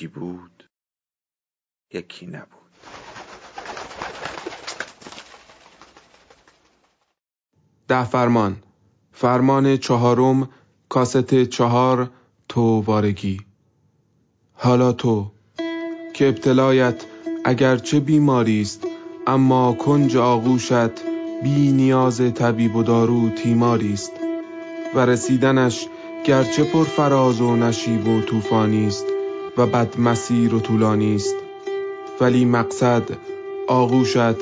یکی بود یکی نبود. ده فرمان. فرمان چهارم کاست چهار تو وارگی. حالا تو که ابتلایت اگرچه بیماری است اما کنج آغوشت بی نیاز طبیب و دارو تیماری است. و رسیدنش گرچه پر فراز و نشیب و طوفانی است. و بد مسیر و طولانی است. ولی مقصد آغوشت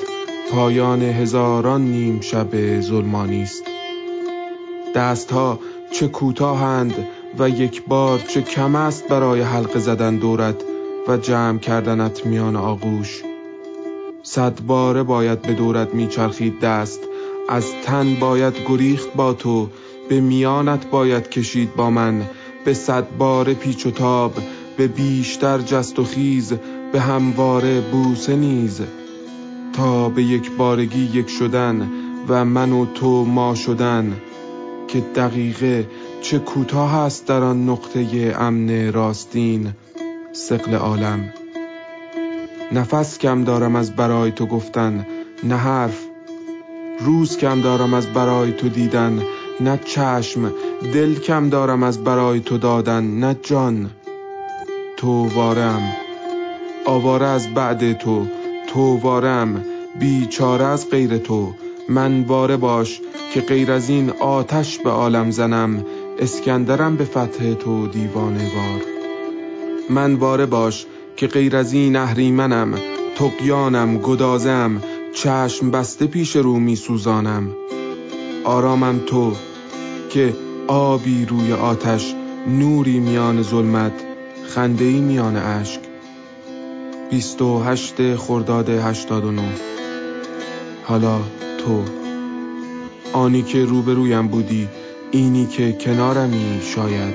پایان هزاران نیم شب ظلمانی است. دستها چه کوتاهند و یک بار چه کم است برای حلقه زدن دورت و جمع کردنت میان آغوش. صد باره باید به دورت میچرخید دست. از تن باید گریخت با تو. به میانت باید کشید با من. به صد بار پیچ و تاب به بیشتر جست و خیز به همواره بوسه نیز. تا به یک بارگی یک شدن و من و تو ما شدن. که دقیقه چه کوتاه است در آن نقطه امن راستین. سقل عالم. نفس کم دارم از برای تو گفتن نه حرف. روز کم دارم از برای تو دیدن نه چشم. دل کم دارم از برای تو دادن نه جان. تو وارم. آواره از بعد تو تو وارم. بیچاره از غیر تو. من واره باش که غیر از این آتش به عالم زنم. اسکندرم به فتح تو دیوانه وار من واره باش که غیر از این اهریمنم. تقیانم گدازم. چشم بسته پیش رو می سوزانم آرامم تو که آبی روی آتش نوری میان ظلمت. خنده ای میان اشک. بیست و هشت خرداد هشتاد و نو حالا تو. آنی که روبرویم بودی اینی که کنارمی شاید.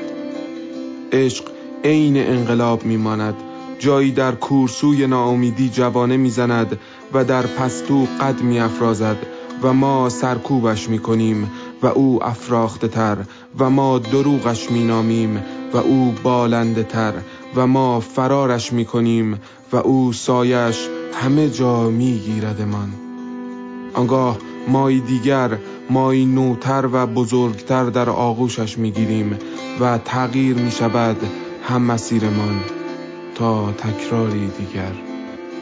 عشق عین انقلاب میماند. جایی در کورسوی ناامیدی جوانه می‌زند و در پستو قد میافرازد و ما سرکوبش می‌کنیم و او افراخته تر و ما دروغش مینامیم و او بالنده تر و ما فرارش می‌کنیم و او سایش همه جا میگیردمان. آنگاه مای دیگر مای نوتر و بزرگتر در آغوشش می‌گیریم و تغییر می‌شود هم مسیرمان تا تکراری دیگر.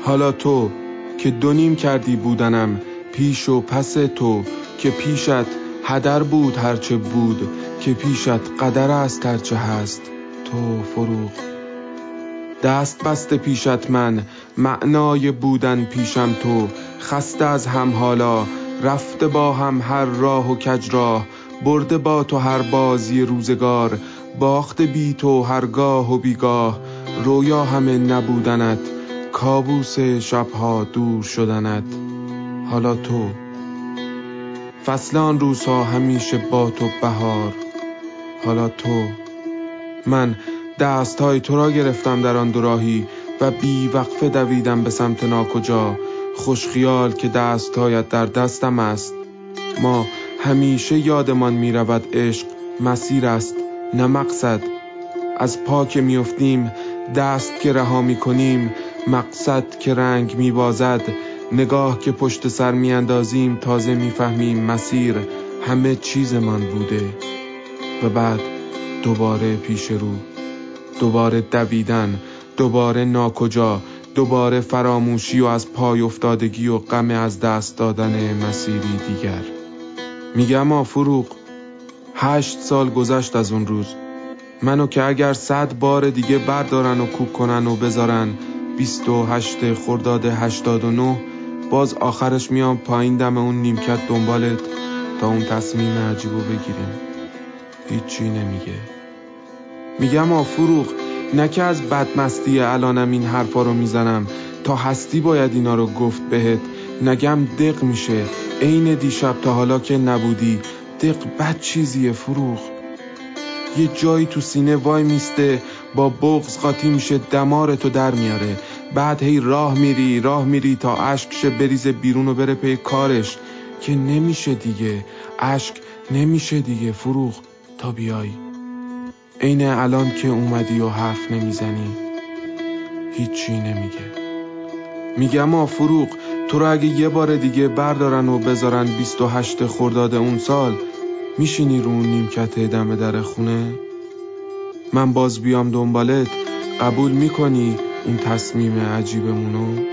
حالا تو که دونیم کردی بودنم پیش و پس تو که پیشت هدر بود هرچه بود که پیشت قدر است هرچه هست. تو فروغ. دست بسته پیشت من معنای بودن پیشم تو. خسته از هم حالا رفته با هم هر راه و کج راه. برده با تو هر بازی روزگار باخته بی تو هرگاه و بیگاه. رویا همه نبودنت کابوس شبها دور شدنت. حالا تو. فصلان روزها همیشه با تو بهار. حالا تو. من دستهای تو را گرفتم در آن دوراهی و بی وقفه دویدم به سمت ناکجا. خوشخیال که دستهایت در دستم است. ما همیشه یادمان می رود عشق مسیر است نه مقصد. از پا که میافتیم دست که رها می کنیم مقصد که رنگ می بازد نگاه که پشت سر میاندازیم تازه می‌فهمیم مسیر همه چیزمان بوده. و بعد دوباره پیش رو دوباره دویدن دوباره ناکجا دوباره فراموشی و از پای افتادگی و غم از دست دادن مسیری دیگر. میگم آ فروغ هشت سال گذشت از اون روز. منو که اگر صد بار دیگه بردارن و کوک کنن و بذارن بیست و هشت خرداد هشتاد و نه باز آخرش میام پایین دم اون نیمکت دنبالت تا اون تصمیم عجیبو بگیریم. هیچی نمیگه. میگم آ فروغ نه که از بدمستی الانم این حرفا رو می‌زنم. تا هستی باید اینا رو گفت بهت. نگم دق میشه. عین دیشب تا حالا که نبودی. دق بد چیزیه فروغ. یه جایی تو سینه وای میسته. با بغز قاطی میشه دمارتو در میاره. بعد هی راه میری راه میری تا اشکش بریزه بیرون و بره پی کارش. که نمیشه دیگه. اشک نمیشه دیگه فروغ. تا بیای. عین الان که اومدی و حرف نمی‌زنی هیچی نمیگه. میگم ما فروغ تو رو اگه یه بار دیگه بردارن و بذارن 28 خرداد اون سال میشینی رو اون نیمکت دم در خونه؟ من باز بیام دنبالت قبول می‌کنی اون تصمیم عجیبمونو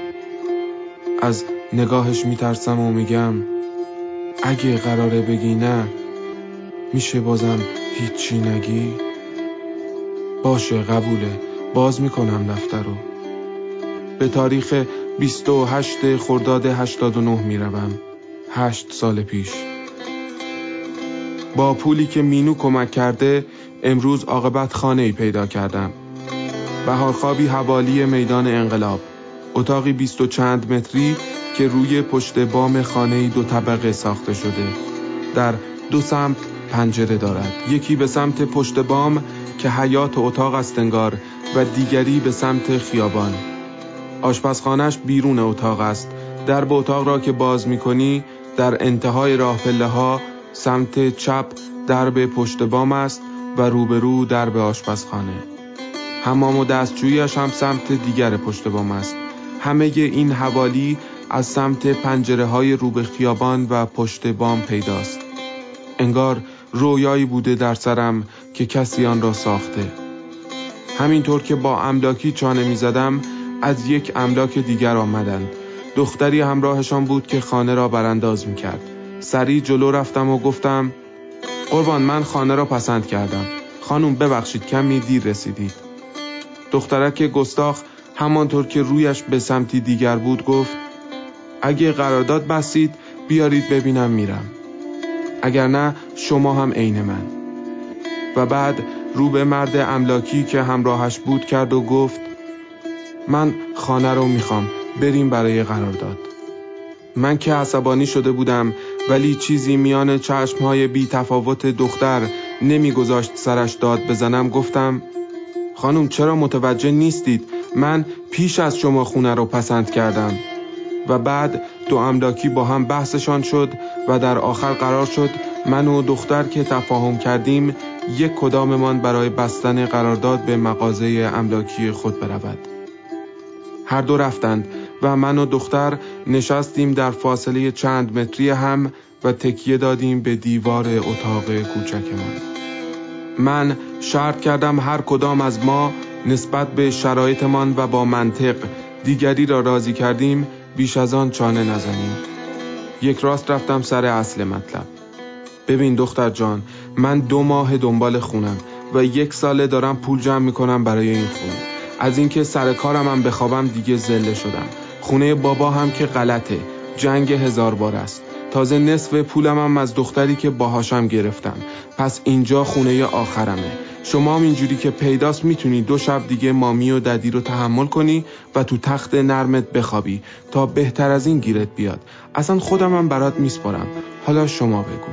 از نگاهش میترسم و میگم اگه قراره بگی نه میشه بازم هیچی نگی؟ باشه قبوله. باز می‌کنم دفتر رو. به تاریخ 28 خرداد 89 می‌روم. هشت سال پیش. با پولی که مینو کمک کرده امروز عاقبت خانه ای پیدا کردم. بهارخوابی حوالی میدان انقلاب. اتاقی بیست و چند متری که روی پشت بام خانه دو طبقه ساخته شده. در دو سمت پنجره دارد. یکی به سمت پشت بام که حیات اتاق است انگار و دیگری به سمت خیابان. آشپزخانش بیرون اتاق است. درب اتاق را که باز می کنی در انتهای راه پله ها سمت چپ درب پشت بام است و روبرو درب آشپزخانه. حمام و دستجویش هم سمت دیگر پشت بام است. همه این حوالی از سمت پنجره های روبه خیابان و پشت بام پیداست. انگار رویایی بوده در سرم که کسی آن را ساخته. همینطور که با املاکی چانه می زدم از یک املاک دیگر آمدند دختری همراهشان بود که خانه را برانداز می کرد. سریع جلو رفتم و گفتم قربان من خانه را پسند کردم. خانم ببخشید کمی دیر رسیدید. دخترک گستاخ همانطور که رویش به سمتی دیگر بود گفت اگه قرارداد بستید بیارید ببینم میرم. اگر نه شما هم عین من. و بعد رو به مرد املاکی که همراهش بود کرد و گفت من خانه رو می‌خوام بریم برای قرارداد. من که عصبانی شده بودم ولی چیزی میان چشمهای بی تفاوت دختر نمیگذاشت سرش داد بزنم گفتم خانم چرا متوجه نیستید؟ من پیش از شما خونه رو پسند کردم. و بعد دو املاکی با هم بحثشان شد و در آخر قرار شد من و دختر که تفاهم کردیم یک کداممان برای بستن قرارداد به مغازه املاکی خود برود. هر دو رفتند و من و دختر نشستیم در فاصله چند متری هم و تکیه دادیم به دیوار اتاق کوچکمان. من شرط کردم هر کدام از ما نسبت به شرایطمان و با منطق دیگری را راضی کردیم بیش از آن چانه نزنیم. یک راست رفتم سر اصل مطلب. ببین دختر جان من دو ماه دنبال خونم و یک ساله دارم پول جمع می‌کنم برای این خونه از اینکه سر کارم هم بخوابم دیگه زله شدم. خونه بابا هم که غلطه. جنگ هزار بار است. تازه نصف پولم هم از دختری که باهاشم گرفتم. پس اینجا خونه آخرمه. شما هم اینجوری که پیداست می‌تونی دو شب دیگه مامی و ددی رو تحمل کنی و تو تخت نرمت بخوابی تا بهتر از این گیرت بیاد. اصلا خودم هم برات میسپارم. حالا شما بگو.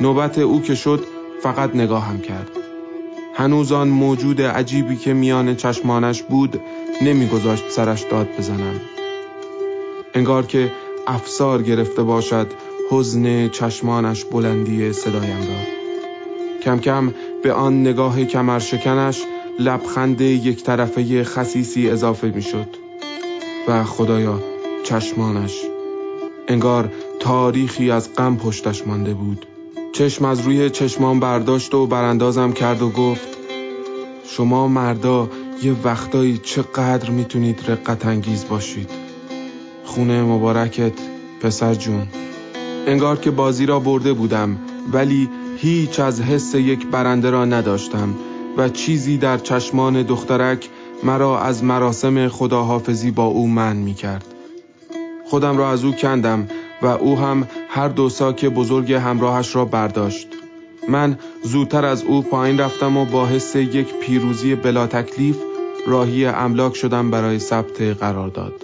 نوبت او که شد فقط نگاهم کرد. هنوز آن موجود عجیبی که میان چشمانش بود نمیگذاشت سرش داد بزنم. انگار که افسار گرفته باشد حزن چشمانش بلندی صدایم را. کم کم به آن نگاه کمرشکنش لبخند یک طرفه خسیسی اضافه می‌شد و خدایا چشمانش انگار تاریخی از غم پشتش مانده بود. چشم از روی چشمان برداشت و براندازم کرد و گفت شما مردا یه وقتایی چقدر می‌تونید رقت انگیز باشید. خونه مبارکت پسر جون. انگار که بازی را برده بودم ولی هیچ از حس یک برنده را نداشتم و چیزی در چشمان دخترک مرا از مراسم خداحافظی با او من می کرد. خودم را از او کندم و او هم هر دو ساک بزرگ همراهش را برداشت. من زودتر از او پایین رفتم و با حس یک پیروزی بلا تکلیف راهی املاک شدم برای ثبت قرارداد.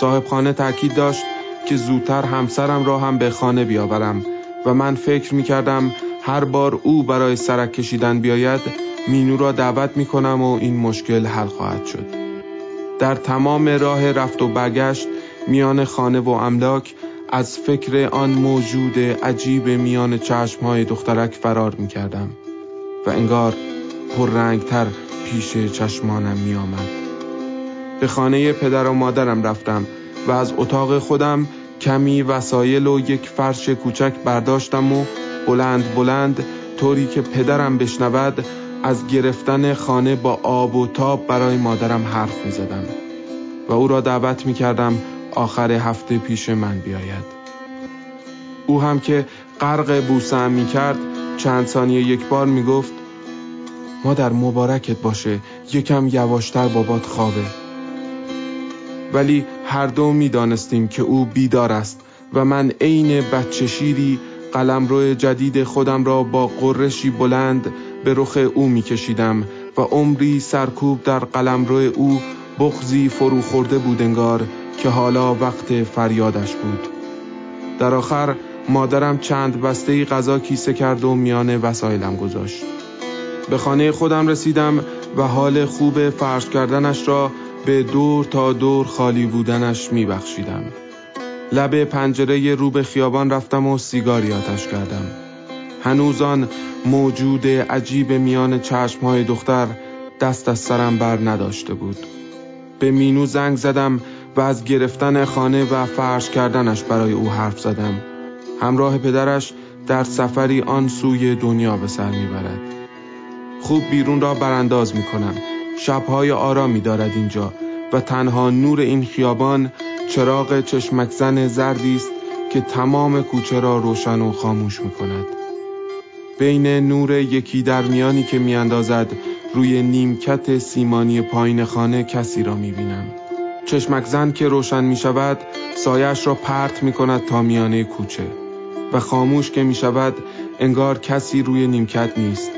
صاحب خانه تاکید داشت که زودتر همسرم را هم به خانه بیاورم و من فکر می کردم هر بار او برای سرک کشیدن بیاید مینو را دعوت می کنم و این مشکل حل خواهد شد. در تمام راه رفت و برگشت میان خانه و املاک از فکر آن موجود عجیب میان چشمهای دخترک فرار می کردم و انگار پررنگتر پیش چشمانم می آمد. به خانه پدر و مادرم رفتم و از اتاق خودم کمی وسایل و یک فرش کوچک برداشتم و بلند بلند طوری که پدرم بشنود از گرفتن خانه با آب و تاب برای مادرم حرف می زدم و او را دعوت می کردم آخر هفته پیش من بیاید. او هم که غرق بوسم می کرد چند ثانیه یک بار می گفت مادر مبارکت باشه یکم یواشتر بابات خوابه. ولی هر دو می دانستیم که او بیدار است و من عین بچه شیری قلمرو جدید خودم را با قرشی بلند به رخ او می کشیدم و عمری سرکوب در قلمرو او بغزی فرو خورده بود انگار که حالا وقت فریادش بود. در آخر مادرم چند بسته غذا کیسه کرد و میان وسایلم گذاشت. به خانه خودم رسیدم و حال خوب فرش کردنش را به دور تا دور خالی بودنش میبخشیدم. لب پنجره رو به خیابان رفتم و سیگاری آتش کردم. هنوزان موجود عجیب میان چشمهای دختر دست از سرم بر نداشته بود. به مینو زنگ زدم و از گرفتن خانه و فرش کردنش برای او حرف زدم. همراه پدرش در سفری آن سوی دنیا به سر می‌برد. خوب بیرون را برانداز می‌کنم. شبهای آرامی دارد اینجا و تنها نور این خیابان چراغ چشمک زن زردی است که تمام کوچه را روشن و خاموش می‌کند. بین نور یکی در میانی که میاندازد روی نیمکت سیمانی پایین خانه کسی را می‌بینم. چشمک زن که روشن می‌شود سایش را پرت می‌کند تا میانه کوچه و خاموش که می‌شود انگار کسی روی نیمکت نیست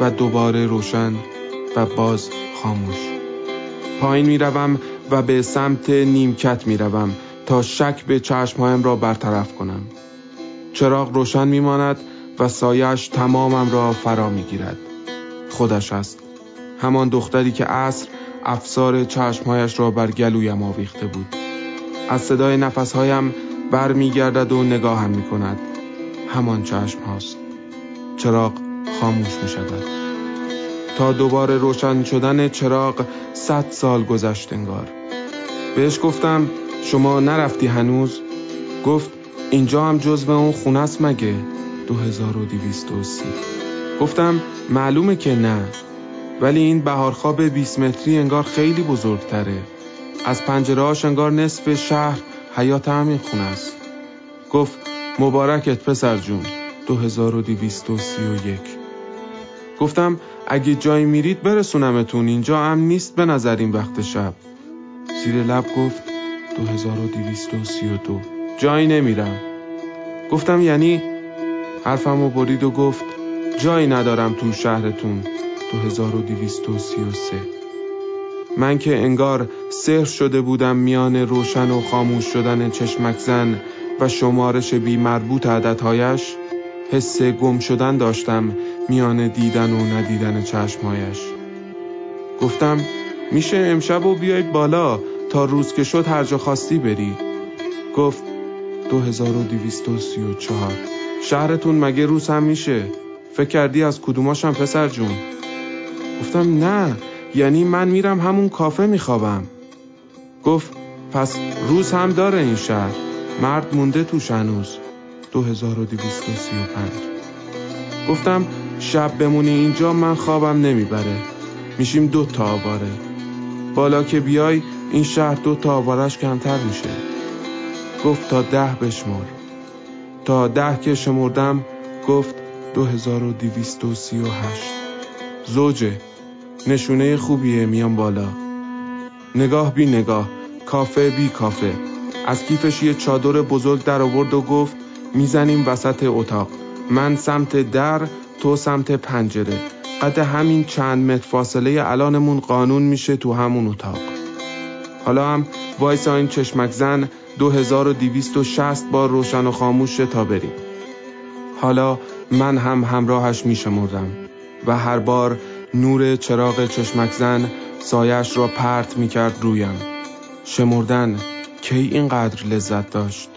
و دوباره روشن و باز خاموش. پایین می‌روم و به سمت نیمکت می‌روم تا شک به چشمهایم را برطرف کنم. چراغ روشن میماند و سایش تمامم را فرا می‌گیرد. خودش است. همان دختری که عصر افسار چشمهایش را بر گلویم آویخته بود. از صدای نفسهایم بر میگردد و نگاهم می کند همان چشم هاست چراغ خاموش می شود تا دوباره روشن شدن چراغ صد سال گذشت انگار. بهش گفتم شما نرفتی هنوز؟ گفت اینجا هم جزو اون خونه است مگه؟ 2230 گفتم معلومه که نه. ولی این بهارخواب 20 متری انگار خیلی بزرگتره. از پنجرهاش انگار نصف شهر حیات همین خونه است. گفت مبارکت پسر جون. 2231 گفتم اگه جایی میرید برسونمتون. اینجا امن نیست به نظر این وقت شب. زیر لب گفت 2232 جایی نمیرم. گفتم یعنی؟ حرفمو برید و گفت جایی ندارم تو شهرتون. 2233 من که انگار سهر شده بودم میان روشن و خاموش شدن چشمک زن و شمارش بی مربوط عددهایش حس گم شدن داشتم میان دیدن و ندیدن چشمهایش. گفتم میشه امشب و بیاید بالا تا روز که شد هر جا خواستی بری. گفت 2234 شهرتون مگه روز هم میشه؟ فکر کردی از کدوماشم پسر جون؟ گفتم نه یعنی من میرم همون کافه میخوابم. گفت پس روز هم داره این شهر. مرد مونده توش هنوز. 2235 گفتم شب بمونی اینجا من خوابم نمی‌بره. میشیم دو تا آواره. بالا که بیای این شهر دو تا آوارش کمتر میشه. گفت تا ده بشمر. تا ده که شمردم گفت 2238 زوجه نشونه خوبیه میام بالا. نگاه بی نگاه کافه بی کافه. از کیفش یه چادر بزرگ در آورد و گفت می‌زنیم وسط اتاق. من سمت در تو سمت پنجره. قد همین چند متر فاصله الانمون قانون میشه تو همون اتاق. حالا هم وایس این چشمک زن 2260 بار روشن و خاموشه تا بریم. حالا من هم همراهش میشمردم و هر بار نور چراغ چشمک زن سایش را پرت می‌کرد رویم. شمردن کی اینقدر لذت داشت؟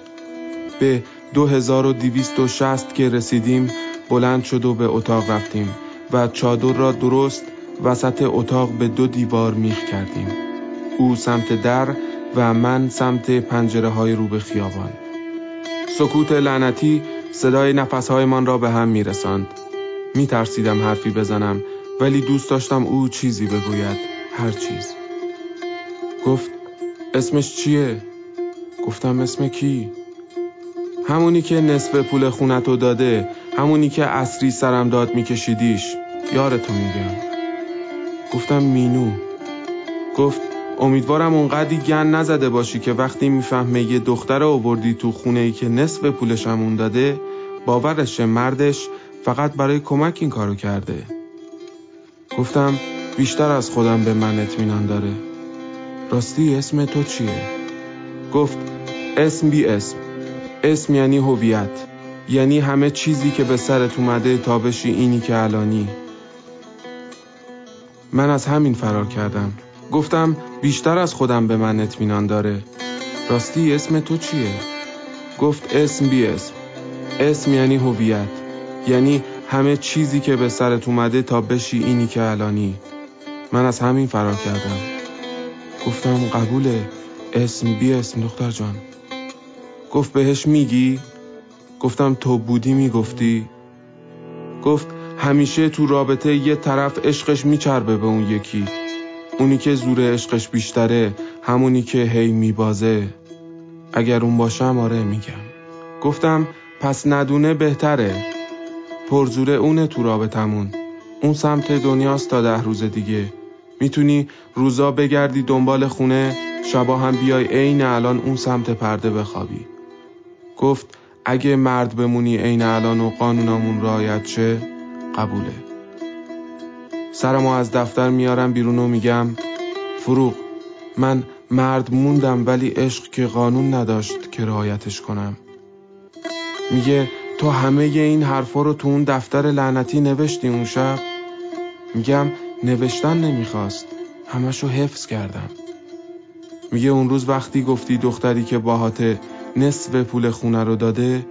به 2260 که رسیدیم بلند شد و به اتاق رفتیم و چادر را درست وسط اتاق به دو دیوار میخ کردیم او سمت در و من سمت پنجره های رو به خیابان سکوت لعنتی صدای نفسهایمان را به هم میرساند میترسیدم حرفی بزنم ولی دوست داشتم او چیزی بگوید هر چیز گفت اسمش چیه؟ گفتم اسم کی؟ همونی که نصف پول خونتو داده همونی که اصری سرم داد میکشیدیش. یارتو میگم. گفتم مینو. گفت امیدوارم اونقدی گن نزده باشی که وقتی می‌فهمه یه دختر آوردی تو خونه ای که نصف پولش همون داده باورشه مردش فقط برای کمک این کارو کرده. گفتم بیشتر از خودم به من اطمینان داره. راستی اسم تو چیه؟ گفت اسم بی اسم. اسم یعنی هویت. یعنی همه چیزی که به سرت اومده تا بشی اینی که الانی. من از همین فرار کردم. گفتم بیشتر از خودم به من اطمینان داره. راستی اسم تو چیه؟ گفت اسم بی اسم. اسم یعنی هویت. یعنی همه چیزی که به سرت اومده تا بشی اینی که الانی. من از همین فرار کردم. گفتم قبوله. اسم بی اسم دختر جان. گفت بهش میگی؟ گفتم تو بودی می‌گفتی؟ گفت همیشه تو رابطه یه طرف عشقش میچربه به اون یکی. اونی که زور عشقش بیشتره همونی که هی میبازه. اگر اون باشم آره میگم. گفتم پس ندونه بهتره. پرزوره اونه تو رابطمون. اون سمت دنیاست تا ده روز دیگه. می‌تونی روزا بگردی دنبال خونه شبا هم بیای عین الان اون سمت پرده بخوابی. گفت اگه مرد بمونی عین الان و قانونامون رعایت شه قبوله. سرمو از دفتر میارم بیرون و میگم فروغ من مرد موندم ولی عشق که قانون نداشت که رعایتش کنم. میگه تو همه این حرفا رو تو اون دفتر لعنتی نوشتی اون شب؟ میگم نوشتن نمی‌خواست همشو حفظ کردم. میگه اون روز وقتی گفتی دختری که باهات نصف پول خونه رو داده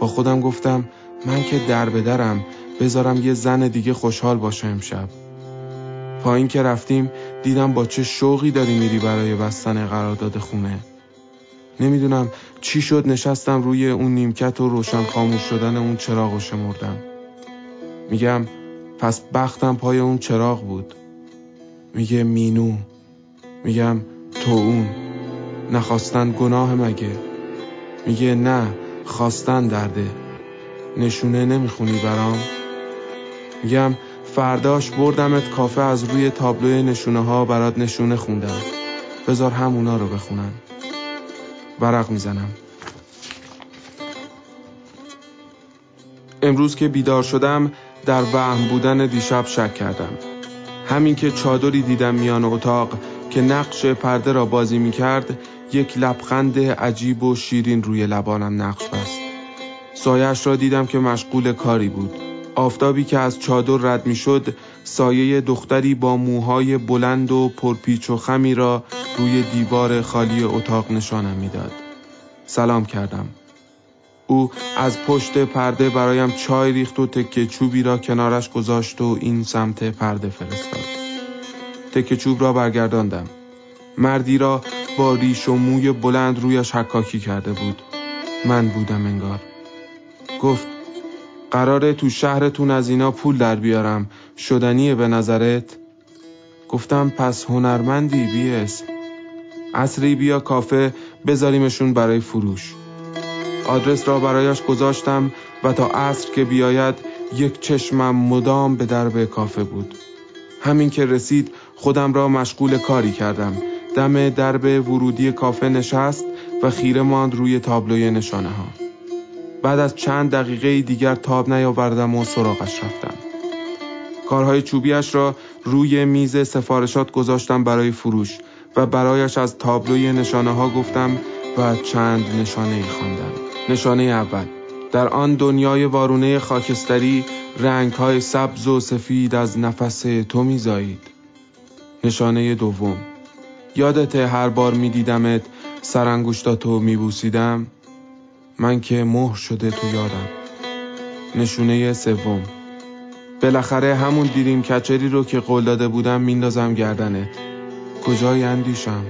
با خودم گفتم من که در بدرم بذارم یه زن دیگه خوشحال باشه امشب. پایین که رفتیم دیدم با چه شوقی داری میری برای بستن قرارداد خونه. نمی‌دونم چی شد نشستم روی اون نیمکت و روشن خاموش شدن اون چراغ و شمردم. میگم پس بختم پای اون چراغ بود. میگه مینو. میگم تو اون. نخواستن گناه مگه؟ میگه نه خواستن درده. نشونه نمی‌خونی برام؟ میگم فرداش بردمت کافه از روی تابلوی نشونه ها برات نشونه خوندم. بذار همونا رو بخونم. ورق می‌زنم. امروز که بیدار شدم در وهم بودن دیشب شک کردم. همین که چادری دیدم میان اتاق که نقش پرده را بازی می‌کرد یک لبخند عجیب و شیرین روی لبانم نقش بست سایش را دیدم که مشغول کاری بود آفتابی که از چادر رد می‌شد سایه دختری با موهای بلند و پرپیچ و خمی را روی دیوار خالی اتاق نشانم می‌داد. سلام کردم. او از پشت پرده برایم چای ریخت و تکه چوبی را کنارش گذاشت و این سمت پرده فرستاد. تکه چوب را برگرداندم. مردی را با ریش و موی بلند رویش حکاکی کرده بود. من بودم انگار. گفت قراره تو شهرتون از اینا پول در بیارم شدنیه به نظرت؟ گفتم پس هنرمندی بی اسم اصری بیا کافه بذاریمشون برای فروش آدرس را برایش گذاشتم و تا عصر که بیاید یک چشمم مدام به درب کافه بود همین که رسید خودم را مشغول کاری کردم دم درب ورودی کافه نشست و خیره ماند روی تابلوی نشانه ها بعد از چند دقیقه دیگر تاب نیاوردم و سراغش رفتم کارهای چوبیش را روی میز سفارشات گذاشتم برای فروش و برایش از تابلوی نشانه ها گفتم و چند نشانه خواندم. نشانه اول در آن دنیای وارونه خاکستری رنگهای سبز و سفید از نفس تو میزایید. نشانه دوم یادت هر بار میدیدمت سرانگشتاتو میبوسیدم. من که مهر شده تو یادم. نشونه سوم. بالاخره همون دیریم کچری رو که قول داده بودم میندازم گردنت کجای اندیشم؟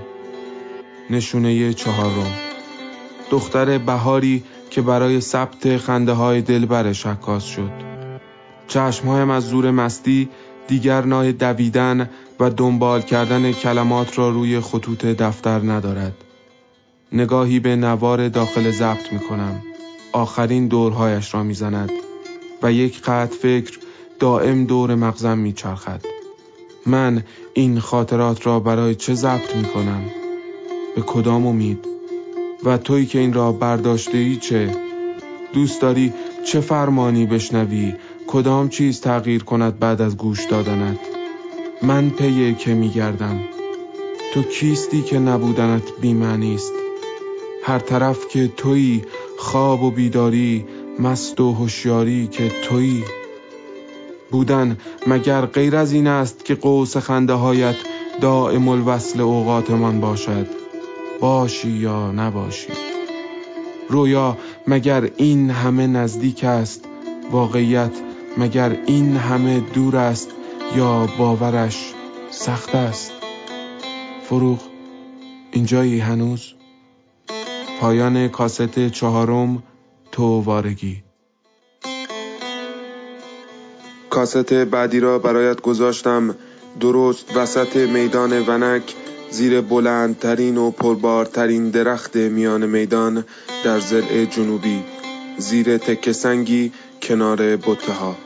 نشونه چهارم. دختر بهاری که برای ثبت خنده های دلبرش عکاس شد. چشمهایم از زور مستی دیگر نای دویدن و دنبال کردن کلمات را روی خطوط دفتر ندارد نگاهی به نوار داخل ضبط می کنم آخرین دورهایش را می‌زند و یک قطع فکر دائم دور مغزم میچرخد من این خاطرات را برای چه ضبط می کنم؟ به کدام امید؟ و تویی که این را برداشته ای چه؟ دوست داری چه فرمانی بشنوی؟ کدام چیز تغییر کند بعد از گوش دادنت؟ من پیه که میگردم. تو کیستی که نبودنت بیمعنی است. هر طرف که تویی خواب و بیداری مست و هوشیاری که تویی. بودن مگر غیر از این است که قوس خنده هایت دائم الوصل اوقاتمان باشد؟ باشی یا نباشی؟ رویا مگر این همه نزدیک است؟ واقعیت مگر این همه دور است؟ یا باورش سخت است؟ فروغ اینجایی هنوز؟ پایان کاست چهارم تو وارگی. کاست بعدی را برایت گذاشتم. درست وسط میدان ونک زیر بلندترین و پربارترین درخت میان میدان در زرع جنوبی. زیر تکه سنگی کنار بطه ها